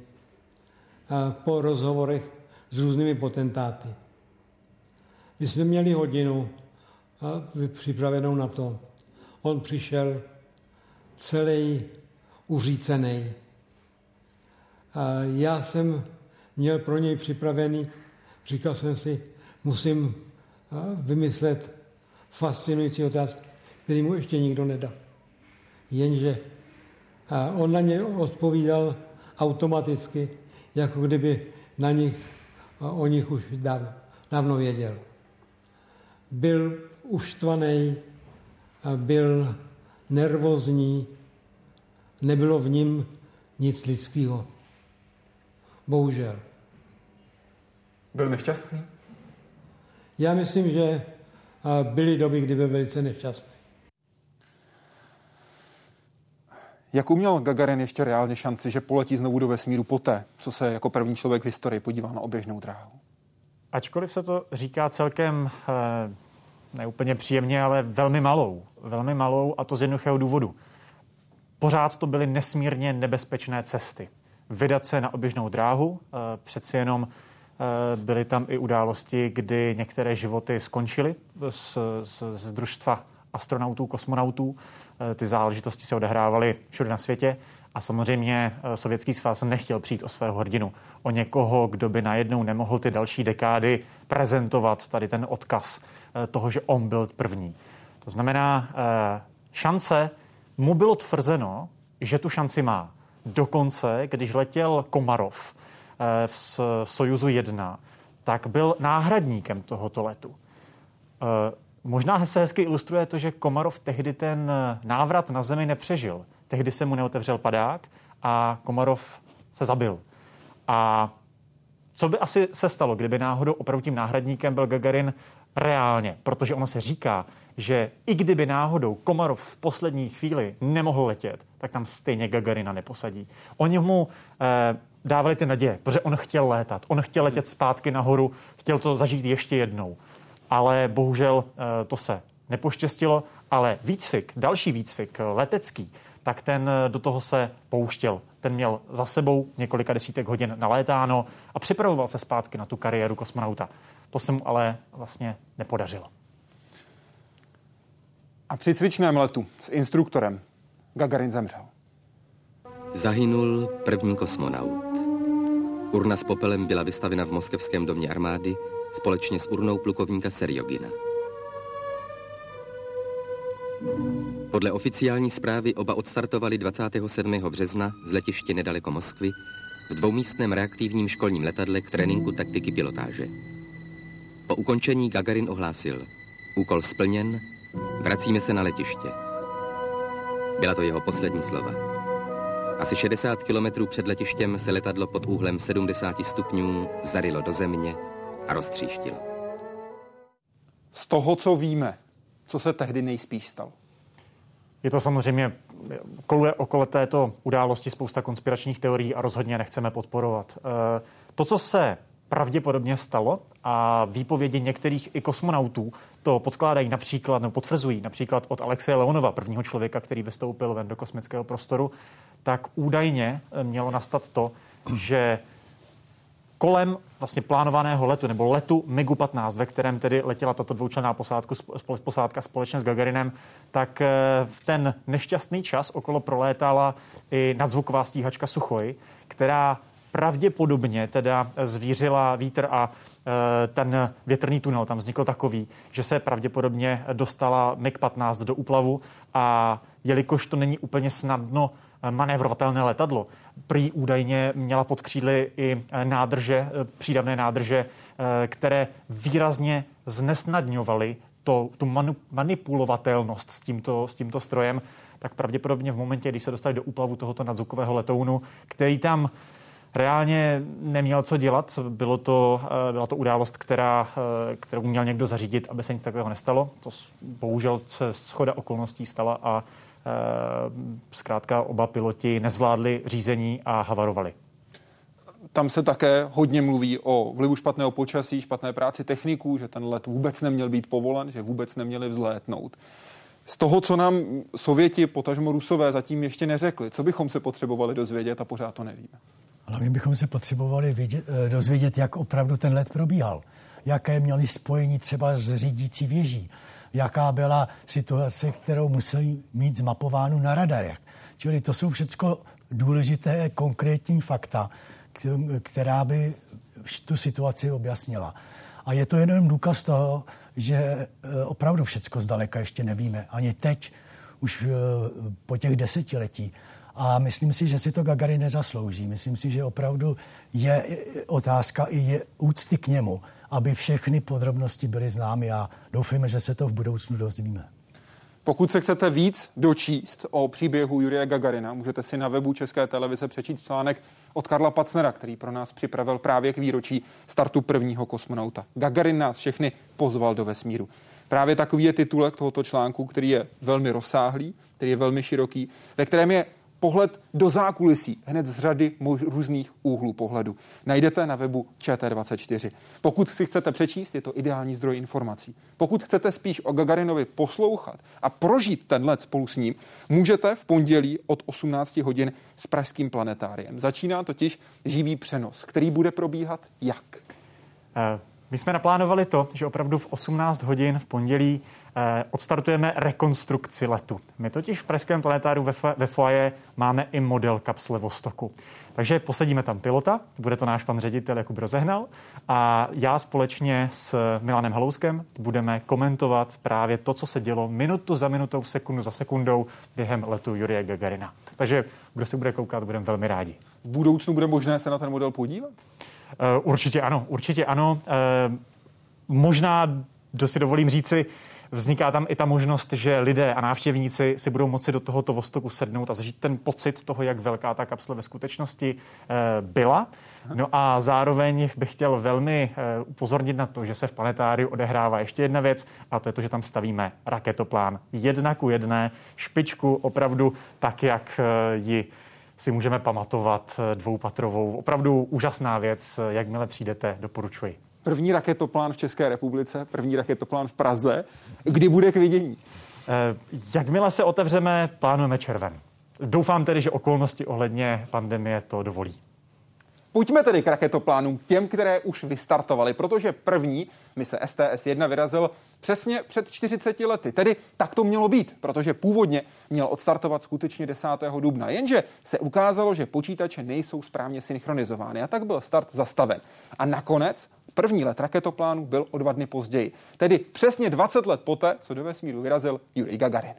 a po rozhovorech s různými potentáty. My jsme měli hodinu připravenou na to, on přišel celý uřícený. A já jsem měl pro něj připravený, říkal jsem si, musím vymyslet fascinující otázky, který mu ještě nikdo nedá. Jenže on na ně odpovídal automaticky, jako kdyby na nich, o nich už dávno, dávno věděl. Byl uštvaný, byl nervózní, nebylo v ním nic lidského. Bohužel. Byl nešťastný? Já myslím, že byly doby, kdy byl velice nešťastný. Jak uměl Gagarin ještě reálně šanci, že poletí znovu do vesmíru poté, co se jako první člověk v historii podíval na oběžnou dráhu? Ačkoliv se to říká celkem eh, neúplně příjemně, ale velmi malou. Velmi malou a to z jednoduchého důvodu. Pořád to byly nesmírně nebezpečné cesty. Vydat se na oběžnou dráhu, eh, přeci jenom eh, byly tam i události, kdy některé životy skončily z, z, z družstva astronautů, kosmonautů. Eh, ty záležitosti se odehrávaly všude na světě a samozřejmě Sovětský svaz nechtěl přijít o svého hrdinu, o někoho, kdo by najednou nemohl ty další dekády prezentovat tady ten odkaz toho, že on byl první. To znamená, šance mu bylo tvrzeno, že tu šanci má. Dokonce, když letěl Komarov eh, v Sojuzu 1, tak byl náhradníkem tohoto letu. Eh, možná se hezky ilustruje to, že Komarov tehdy ten eh, návrat na Zemi nepřežil. Tehdy se mu neotevřel padák a Komarov se zabil. A co by asi se stalo, kdyby náhodou opravdu tím náhradníkem byl Gagarin reálně? Protože ono se říká, že i kdyby náhodou Komarov v poslední chvíli nemohl letět, tak tam stejně Gagarina neposadí. Oni mu eh, dávali ty naděje, protože on chtěl létat, on chtěl letět zpátky nahoru, chtěl to zažít ještě jednou. Ale bohužel eh, to se nepoštěstilo, ale výcvik, další výcvik eh, letecký, tak ten eh, do toho se pouštěl. Ten měl za sebou několika desítek hodin nalétáno a připravoval se zpátky na tu kariéru kosmonauta. To se mu ale vlastně nepodařilo. A při cvičném letu s instruktorem Gagarin zemřel. Zahynul první kosmonaut. Urna s popelem byla vystavena v moskevském domě armády společně s urnou plukovníka Seriogina. Podle oficiální zprávy oba odstartovali 27. března z letiště nedaleko Moskvy v dvoumístném reaktivním školním letadle k tréninku taktiky pilotáže. Po ukončení Gagarin ohlásil. Úkol splněn, Vracíme se na letiště. Byla to jeho poslední slova. Asi 60 kilometrů před letištěm se letadlo pod úhlem 70 stupňů zarilo do země a roztříštilo. Z toho, co víme, co se tehdy nejspíš stalo? Je to samozřejmě, koluje okolo této události spousta konspiračních teorií a rozhodně nechceme podporovat. Eh, to, co se pravděpodobně stalo a výpovědi některých i kosmonautů to podkládají například, nebo potvrzují například od Alexeje Leonova, prvního člověka, který vystoupil ven do kosmického prostoru, tak údajně mělo nastat to, že kolem vlastně plánovaného letu, nebo letu MiGu-15, ve kterém tedy letěla tato dvoučlenná posádku, posádka společně s Gagarinem, tak eh, v ten nešťastný čas okolo prolétala i nadzvuková stíhačka Suchoj, která pravděpodobně teda zvířila vítr a e, ten větrný tunel. Tam vznikl takový, že se pravděpodobně dostala MiG-15 do úplavu a jelikož to není úplně snadno manévrovatelné letadlo. Prý údajně měla pod křídly i nádrže, e, přídavné nádrže, které výrazně znesnadňovaly to, tu manu, manipulovatelnost s tímto, s tímto strojem, tak pravděpodobně v momentě, když se dostali do úplavu tohoto nadzvukového letounu, který tam reálně neměl co dělat. Bylo to, eh, byla to událost, která, eh, kterou měl někdo zařídit, aby se nic takového nestalo. To bohužel se schoda okolností stala a eh, zkrátka oba piloti nezvládli řízení a havarovali. Tam se také hodně mluví o vlivu špatného počasí, špatné práci techniků, že ten let vůbec neměl být povolen, že vůbec neměli vzlétnout. Z toho, co nám Sověti, potažmo Rusové, zatím ještě neřekli, co bychom se potřebovali dozvědět a pořád to nevíme. Hlavně bychom se potřebovali vědět, eh, dozvědět, jak opravdu ten let probíhal. Jaké měli spojení třeba s řídící věží. Jaká byla situace, kterou museli mít zmapovánu na radarech. Čili to jsou všechno důležité konkrétní fakta, která by tu situaci objasnila. A je to jenom důkaz toho, že eh, opravdu všechno zdaleka ještě nevíme. Ani teď, už eh, po těch desetiletí. A myslím si, že si to Gagarin nezaslouží. Myslím si, že opravdu je otázka i je úcty k němu, aby všechny podrobnosti byly známy a doufejme, že se to v budoucnu dozvíme. Pokud se chcete víc dočíst o příběhu Juria Gagarina, můžete si na webu České televize přečíst článek od Karla Pacnera, který pro nás připravil právě k výročí startu prvního kosmonauta. Gagarin nás všechny pozval do vesmíru. Právě takový je titulek tohoto článku, který je velmi rozsáhlý, který je velmi široký, ve kterém je pohled do zákulisí, hned z řady mož- různých úhlů pohledu. Najdete na webu ČT24. Pokud si chcete přečíst, je to ideální zdroj informací. Pokud chcete spíš o Gagarinovi poslouchat a prožít ten let spolu s ním, můžete v pondělí od 18 hodin s Pražským planetáriem. Začíná totiž živý přenos, který bude probíhat jak? Uh. My jsme naplánovali to, že opravdu v 18 hodin v pondělí eh, odstartujeme rekonstrukci letu. My totiž v Pražském planetáru ve, ve foaje máme i model kapsle Vostoku. Takže posadíme tam pilota, bude to náš pan ředitel Jakub Rozehnal a já společně s Milanem Halouskem budeme komentovat právě to, co se dělo minutu za minutou, sekundu za sekundou během letu Jurie Gagarina. Takže kdo se bude koukat, budeme velmi rádi. V budoucnu bude možné se na ten model podívat? Eh, určitě ano, určitě ano. Eh, možná, kdo si dovolím říci, vzniká tam i ta možnost, že lidé a návštěvníci si budou moci do tohoto vostoku sednout a zažít ten pocit toho, jak velká ta kapsle ve skutečnosti eh, byla. No a zároveň bych chtěl velmi upozornit na to, že se v planetáriu odehrává ještě jedna věc a to je to, že tam stavíme raketoplán jedna ku jedné, špičku opravdu tak, jak ji si můžeme pamatovat eh, dvoupatrovou. Opravdu úžasná věc, eh, jakmile přijdete, doporučuji. První raketoplán v České republice, první raketoplán v Praze. Kdy bude k vidění? Eh, jakmile se otevřeme, plánujeme červen. Doufám tedy, že okolnosti ohledně pandemie to dovolí. Pojďme tedy k raketoplánům, těm, které už vystartovaly, protože první mise STS-1 vyrazil přesně před 40 lety. Tedy tak to mělo být, protože původně měl odstartovat skutečně 10. dubna. Jenže se ukázalo, že počítače nejsou správně synchronizovány a tak byl start zastaven. A nakonec První let raketoplánu byl o dva dny později, tedy přesně 20 let poté, co do vesmíru vyrazil Yuri Gagarin.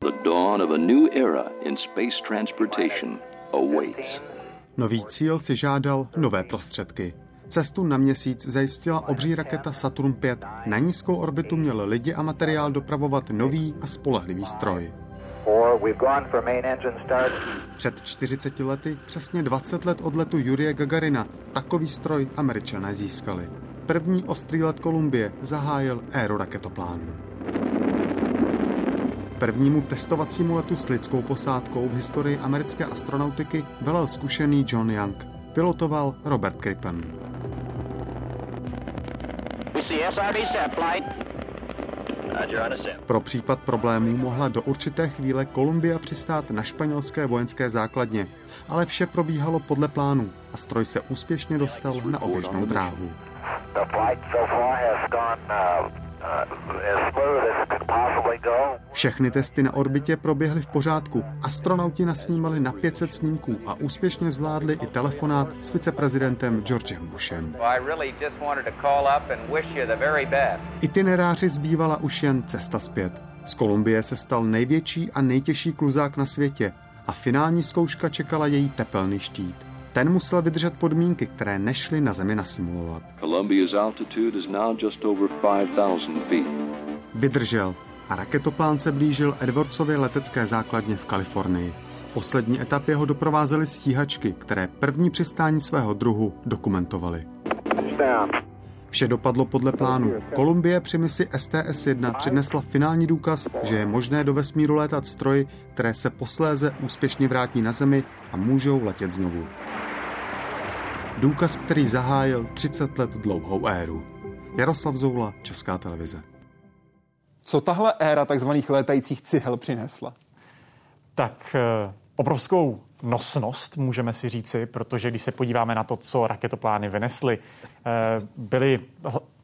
The dawn of a new era in space transportation awaits. Nový cíl si žádal nové prostředky. Cestu na měsíc zajistila obří raketa Saturn 5. Na nízkou orbitu měl lidi a materiál dopravovat nový a spolehlivý stroj. Před 40 lety, přesně 20 let od letu Jurie Gagarina, takový stroj američané získali. První ostrý let Kolumbie zahájil éru raketoplánů. Prvnímu testovacímu letu s lidskou posádkou v historii americké astronautiky velel zkušený John Young. Pilotoval Robert Crippen. Pro případ problémů mohla do určité chvíle Kolumbia přistát na španělské vojenské základně, ale vše probíhalo podle plánu a stroj se úspěšně dostal na oběžnou dráhu. The flight so far has gone uh, všechny testy na orbitě proběhly v pořádku. Astronauti nasnímali na 500 snímků a úspěšně zvládli i telefonát s viceprezidentem Georgem Bushem. Itineráři zbývala už jen cesta zpět. Z Kolumbie se stal největší a nejtěžší kluzák na světě a finální zkouška čekala její tepelný štít. Ten musel vydržet podmínky, které nešly na Zemi nasimulovat. Vydržel a raketoplán se blížil Edwardsově letecké základně v Kalifornii. V poslední etapě ho doprovázely stíhačky, které první přistání svého druhu dokumentovaly. Vše dopadlo podle plánu. Kolumbie při misi STS-1 přinesla finální důkaz, že je možné do vesmíru létat stroji, které se posléze úspěšně vrátí na Zemi a můžou letět znovu. Důkaz, který zahájil 30 let dlouhou éru. Jaroslav Zoula, Česká televize. Co tahle éra takzvaných létajících cihel přinesla? Tak eh, obrovskou nosnost, můžeme si říci, protože když se podíváme na to, co raketoplány vynesly, eh, byly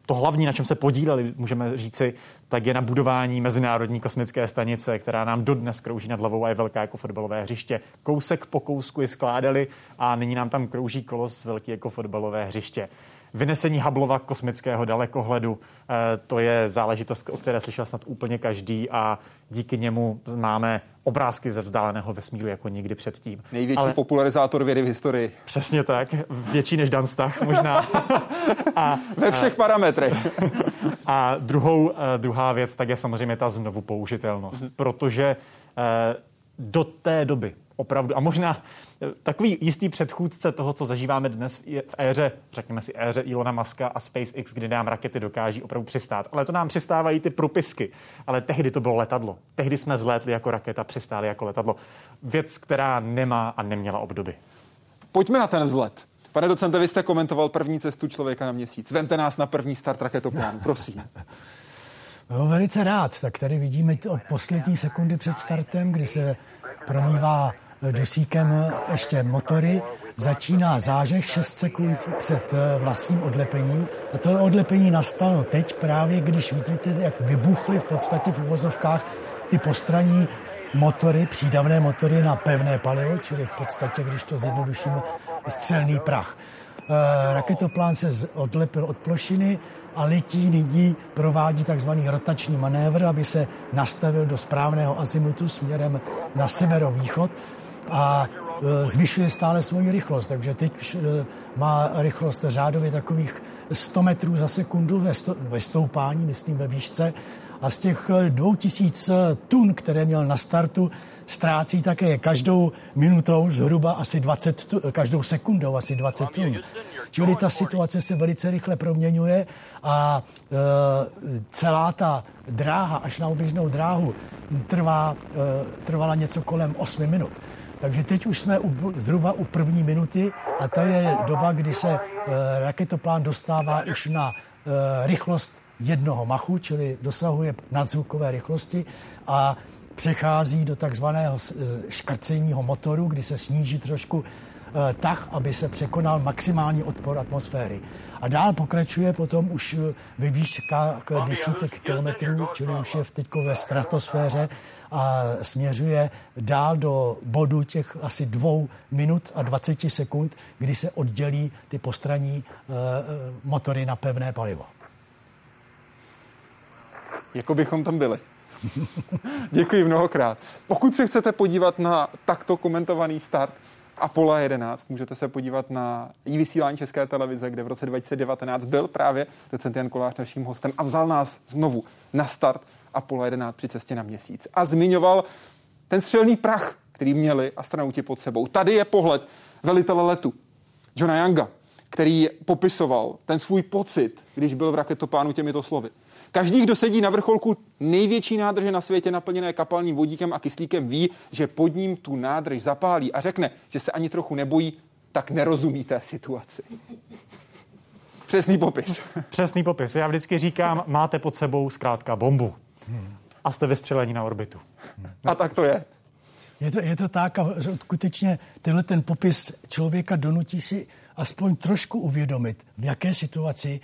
to hlavní, na čem se podíleli, můžeme říci, tak je na budování Mezinárodní kosmické stanice, která nám dodnes krouží nad hlavou a je velká jako fotbalové hřiště. Kousek po kousku ji skládali a nyní nám tam krouží kolos velký jako fotbalové hřiště. Vynesení Hubbleova kosmického dalekohledu, eh, to je záležitost, o které slyšel snad úplně každý a díky němu máme obrázky ze vzdáleného vesmíru jako nikdy předtím. Největší Ale... popularizátor vědy v historii. Přesně tak, větší než Dan Stach možná. a, Ve všech a, parametrech. a druhou, uh, druhá věc tak je samozřejmě ta znovu použitelnost, mm-hmm. protože do té doby opravdu, a možná eh, takový jistý předchůdce toho, co zažíváme dnes v éře, řekněme si éře Ilona Maska a SpaceX, kdy nám rakety dokáží opravdu přistát. Ale to nám přistávají ty propisky. Ale tehdy to bylo letadlo. Tehdy jsme vzlétli jako raketa, přistáli jako letadlo. Věc, která nemá a neměla obdoby. Pojďme na ten vzlet. Pane docente, vy jste komentoval první cestu člověka na měsíc. Vemte nás na první start raketoplánu, prosím. No, velice rád. Tak tady vidíme od poslední sekundy před startem, kdy se promývá dusíkem ještě motory, začíná zážeh 6 sekund před eh, vlastním odlepením. A to odlepení nastalo teď právě, když vidíte, jak vybuchly v podstatě v uvozovkách ty postraní motory, přídavné motory na pevné palivo, čili v podstatě, když to zjednoduším, střelný prach. Eh, raketoplán se odlepil od plošiny a letí nyní provádí takzvaný rotační manévr, aby se nastavil do správného azimutu směrem na severovýchod a eh, zvyšuje stále svoji rychlost, takže teď už eh, má rychlost řádově takových 100 metrů za sekundu ve stoupání, myslím ve výšce, a z těch 2000 tun, které měl na startu, ztrácí také každou minutou zhruba asi 20, tun, každou sekundou asi 20 tun. Čili ta situace se velice rychle proměňuje a e, celá ta dráha až na oběžnou dráhu trvá, e, trvala něco kolem 8 minut. Takže teď už jsme u, zhruba u první minuty a to je doba, kdy se e, raketoplán dostává už na e, rychlost jednoho machu, čili dosahuje nadzvukové rychlosti a přechází do takzvaného škrceního motoru, kdy se sníží trošku eh, tak, aby se překonal maximální odpor atmosféry. A dál pokračuje potom už eh, ve výškách desítek kilometrů, čili už je teď ve stratosféře a směřuje dál do bodu těch asi dvou minut a 20 sekund, kdy se oddělí ty postraní motory na pevné palivo. Jako bychom tam byli. Děkuji mnohokrát. Pokud se chcete podívat na takto komentovaný start Apollo 11, můžete se podívat na i vysílání České televize, kde v roce 2019 byl právě docent Jan Kolář naším hostem a vzal nás znovu na start Apollo 11 při cestě na měsíc. A zmiňoval ten střelný prach, který měli astronauti pod sebou. Tady je pohled velitele letu, Johna Younga, který popisoval ten svůj pocit, když byl v raketoplánu těmito slovy. Každý, kdo sedí na vrcholku největší nádrže na světě naplněné kapalným vodíkem a kyslíkem, ví, že pod ním tu nádrž zapálí a řekne, že se ani trochu nebojí, tak nerozumí té situaci. Přesný popis. Přesný popis. Já vždycky říkám, máte pod sebou zkrátka bombu. A jste vystřelení na orbitu. A tak to je. Je to, je to tak a skutečně tenhle ten popis člověka donutí si aspoň trošku uvědomit, v jaké situaci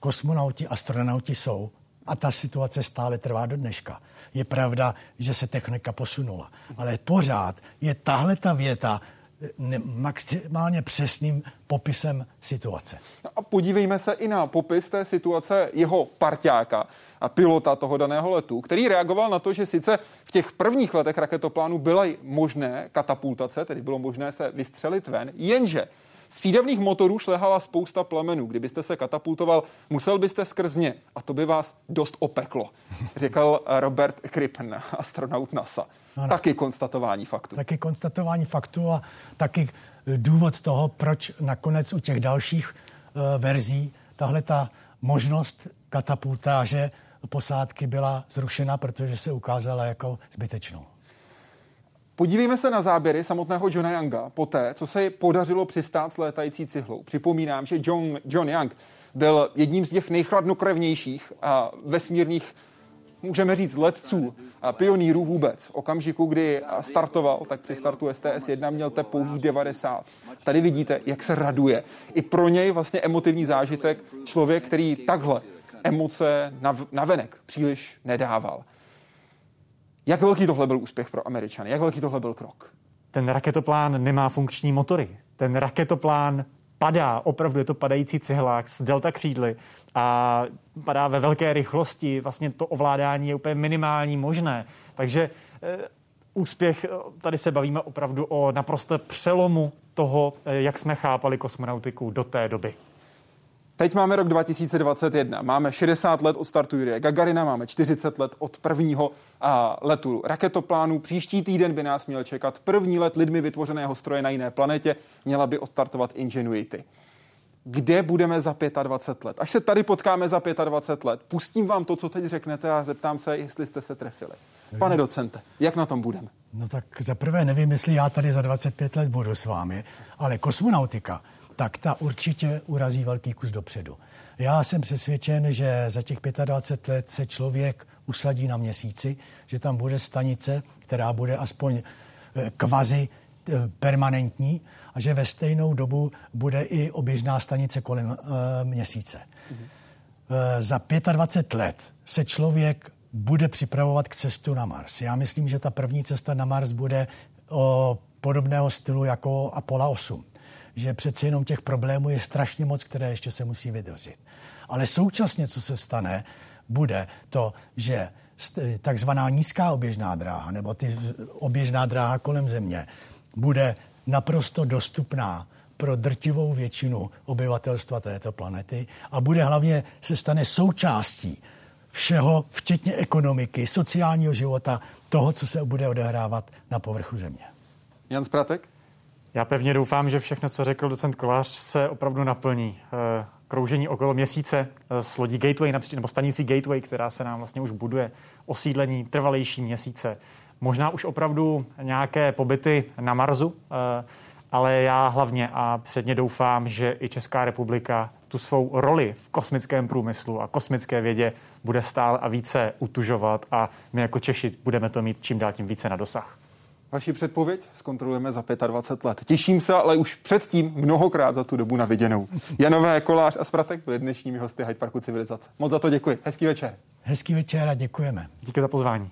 kosmonauti, astronauti jsou a ta situace stále trvá do dneška. Je pravda, že se technika posunula, ale pořád je tahle ta věta eh, maximálně přesným popisem situace. No a podívejme se i na popis té situace jeho parťáka a pilota toho daného letu, který reagoval na to, že sice v těch prvních letech raketoplánu byly možné katapultace, tedy bylo možné se vystřelit ven, jenže z přídavných motorů šlehala spousta plamenů. Kdybyste se katapultoval, musel byste skrz ně a to by vás dost opeklo, řekl Robert Krippen, astronaut NASA. Ano. Taky konstatování faktu. Taky konstatování faktu a taky důvod toho, proč nakonec u těch dalších uh, verzí tahle ta možnost katapultáže posádky byla zrušena, protože se ukázala jako zbytečnou. Podívejme se na záběry samotného Johna Younga poté, co se podařilo přistát s létající cihlou. Připomínám, že John, John Young byl jedním z těch nejchladnokrevnějších a vesmírných můžeme říct, letců a pionýrů vůbec. V okamžiku, kdy startoval, tak při startu STS-1 měl te pouhých 90. Tady vidíte, jak se raduje. I pro něj vlastně emotivní zážitek člověk, který takhle emoce navenek příliš nedával. Jak velký tohle byl úspěch pro Američany? Jak velký tohle byl krok? Ten raketoplán nemá funkční motory. Ten raketoplán padá, opravdu je to padající cihlák s delta křídly a padá ve velké rychlosti. Vlastně to ovládání je úplně minimální možné. Takže e, úspěch, eh, tady se bavíme opravdu o naprosto přelomu toho, e, jak jsme chápali kosmonautiku do té doby. Teď máme rok 2021, máme 60 let od startu Jurie Gagarina, máme 40 let od prvního a, letu raketoplánu. Příští týden by nás měl čekat první let lidmi vytvořeného stroje na jiné planetě, měla by odstartovat Ingenuity. Kde budeme za 25 let? Až se tady potkáme za 25 let, pustím vám to, co teď řeknete a zeptám se, jestli jste se trefili. Pane docente, jak na tom budeme? No tak za prvé nevím, jestli já tady za 25 let budu s vámi, ale kosmonautika tak ta určitě urazí velký kus dopředu. Já jsem přesvědčen, že za těch 25 let se člověk usadí na měsíci, že tam bude stanice, která bude aspoň eh, kvazi eh, permanentní a že ve stejnou dobu bude i oběžná stanice kolem e, měsíce. E, za 25 let se člověk bude připravovat k cestu na Mars. Já myslím, že ta první cesta na Mars bude o podobného stylu jako Apollo 8 že přeci jenom těch problémů je strašně moc, které ještě se musí vydržet. Ale současně, co se stane, bude to, že takzvaná nízká oběžná dráha nebo ty oběžná dráha kolem země bude naprosto dostupná pro drtivou většinu obyvatelstva této planety a bude hlavně se stane součástí všeho, včetně ekonomiky, sociálního života, toho, co se bude odehrávat na povrchu země. Jan Spratek? Já pevně doufám, že všechno, co řekl docent Kolář, se opravdu naplní. Eh, kroužení okolo měsíce eh, s lodí Gateway, nebo stanicí Gateway, která se nám vlastně už buduje, osídlení trvalejší měsíce. Možná už opravdu nějaké pobyty na Marsu, eh, ale já hlavně a předně doufám, že i Česká republika tu svou roli v kosmickém průmyslu a kosmické vědě bude stále a více utužovat a my jako Češi budeme to mít čím dál tím více na dosah. Vaši předpověď zkontrolujeme za 25 let. Těším se, ale už předtím mnohokrát za tu dobu na viděnou. Janové, Kolář a Spratek byli dnešními hosty Hyde Parku Civilizace. Moc za to děkuji. Hezký večer. Hezký večer a děkujeme. Díky za pozvání.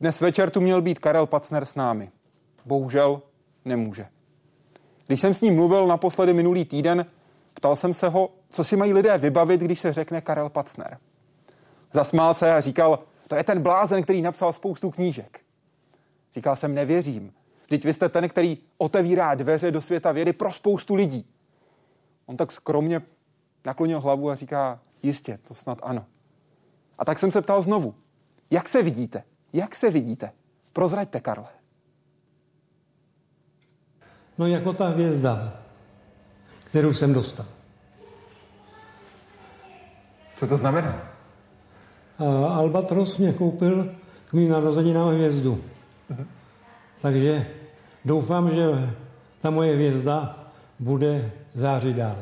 Dnes večer tu měl být Karel Pacner s námi. Bohužel nemůže. Když jsem s ním mluvil naposledy minulý týden, ptal jsem se ho, co si mají lidé vybavit, když se řekne Karel Pacner. Zasmál se a říkal, to je ten blázen, který napsal spoustu knížek. Říkal jsem, nevěřím. Teď vy jste ten, který otevírá dveře do světa vědy pro spoustu lidí. On tak skromně naklonil hlavu a říká, jistě, to snad ano. A tak jsem se ptal znovu, jak se vidíte? Jak se vidíte? Prozraďte, Karle. No jako ta hvězda, kterou jsem dostal. Co to znamená? Albatros mě koupil k mým narozeninám hvězdu. Uh-huh. Takže doufám, že ta moje hvězda bude zářit dál.